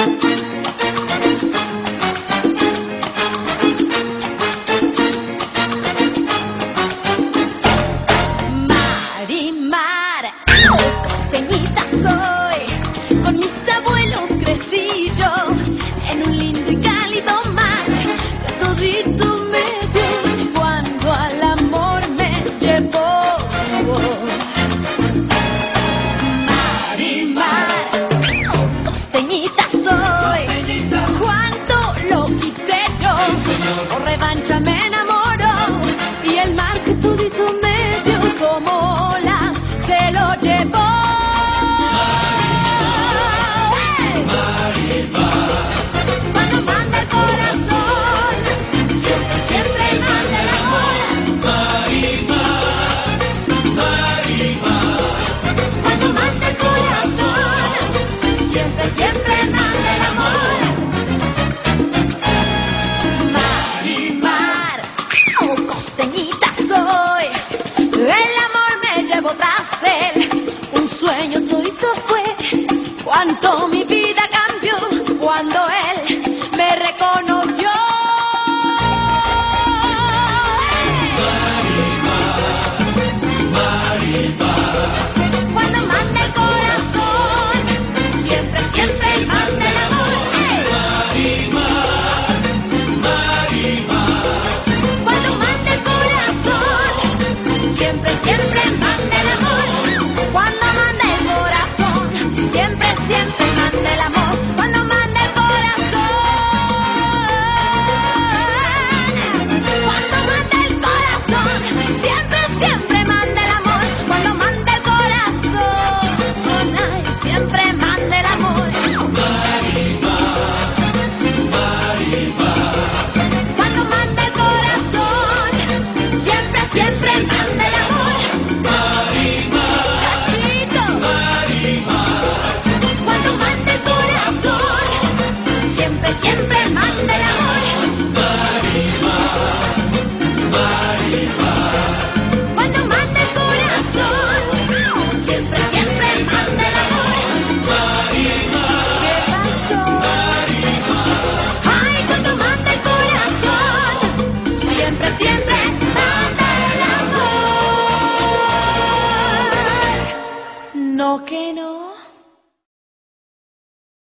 Mar y mar, costeñita soy. Con mis abuelos crecí yo en un lindo y cálido mar. Todo. felicidita soy. Cuánto lo quise yo. Por revancha me enamoré. Tanto mi vida cambió cuando él me reconoció. siempre.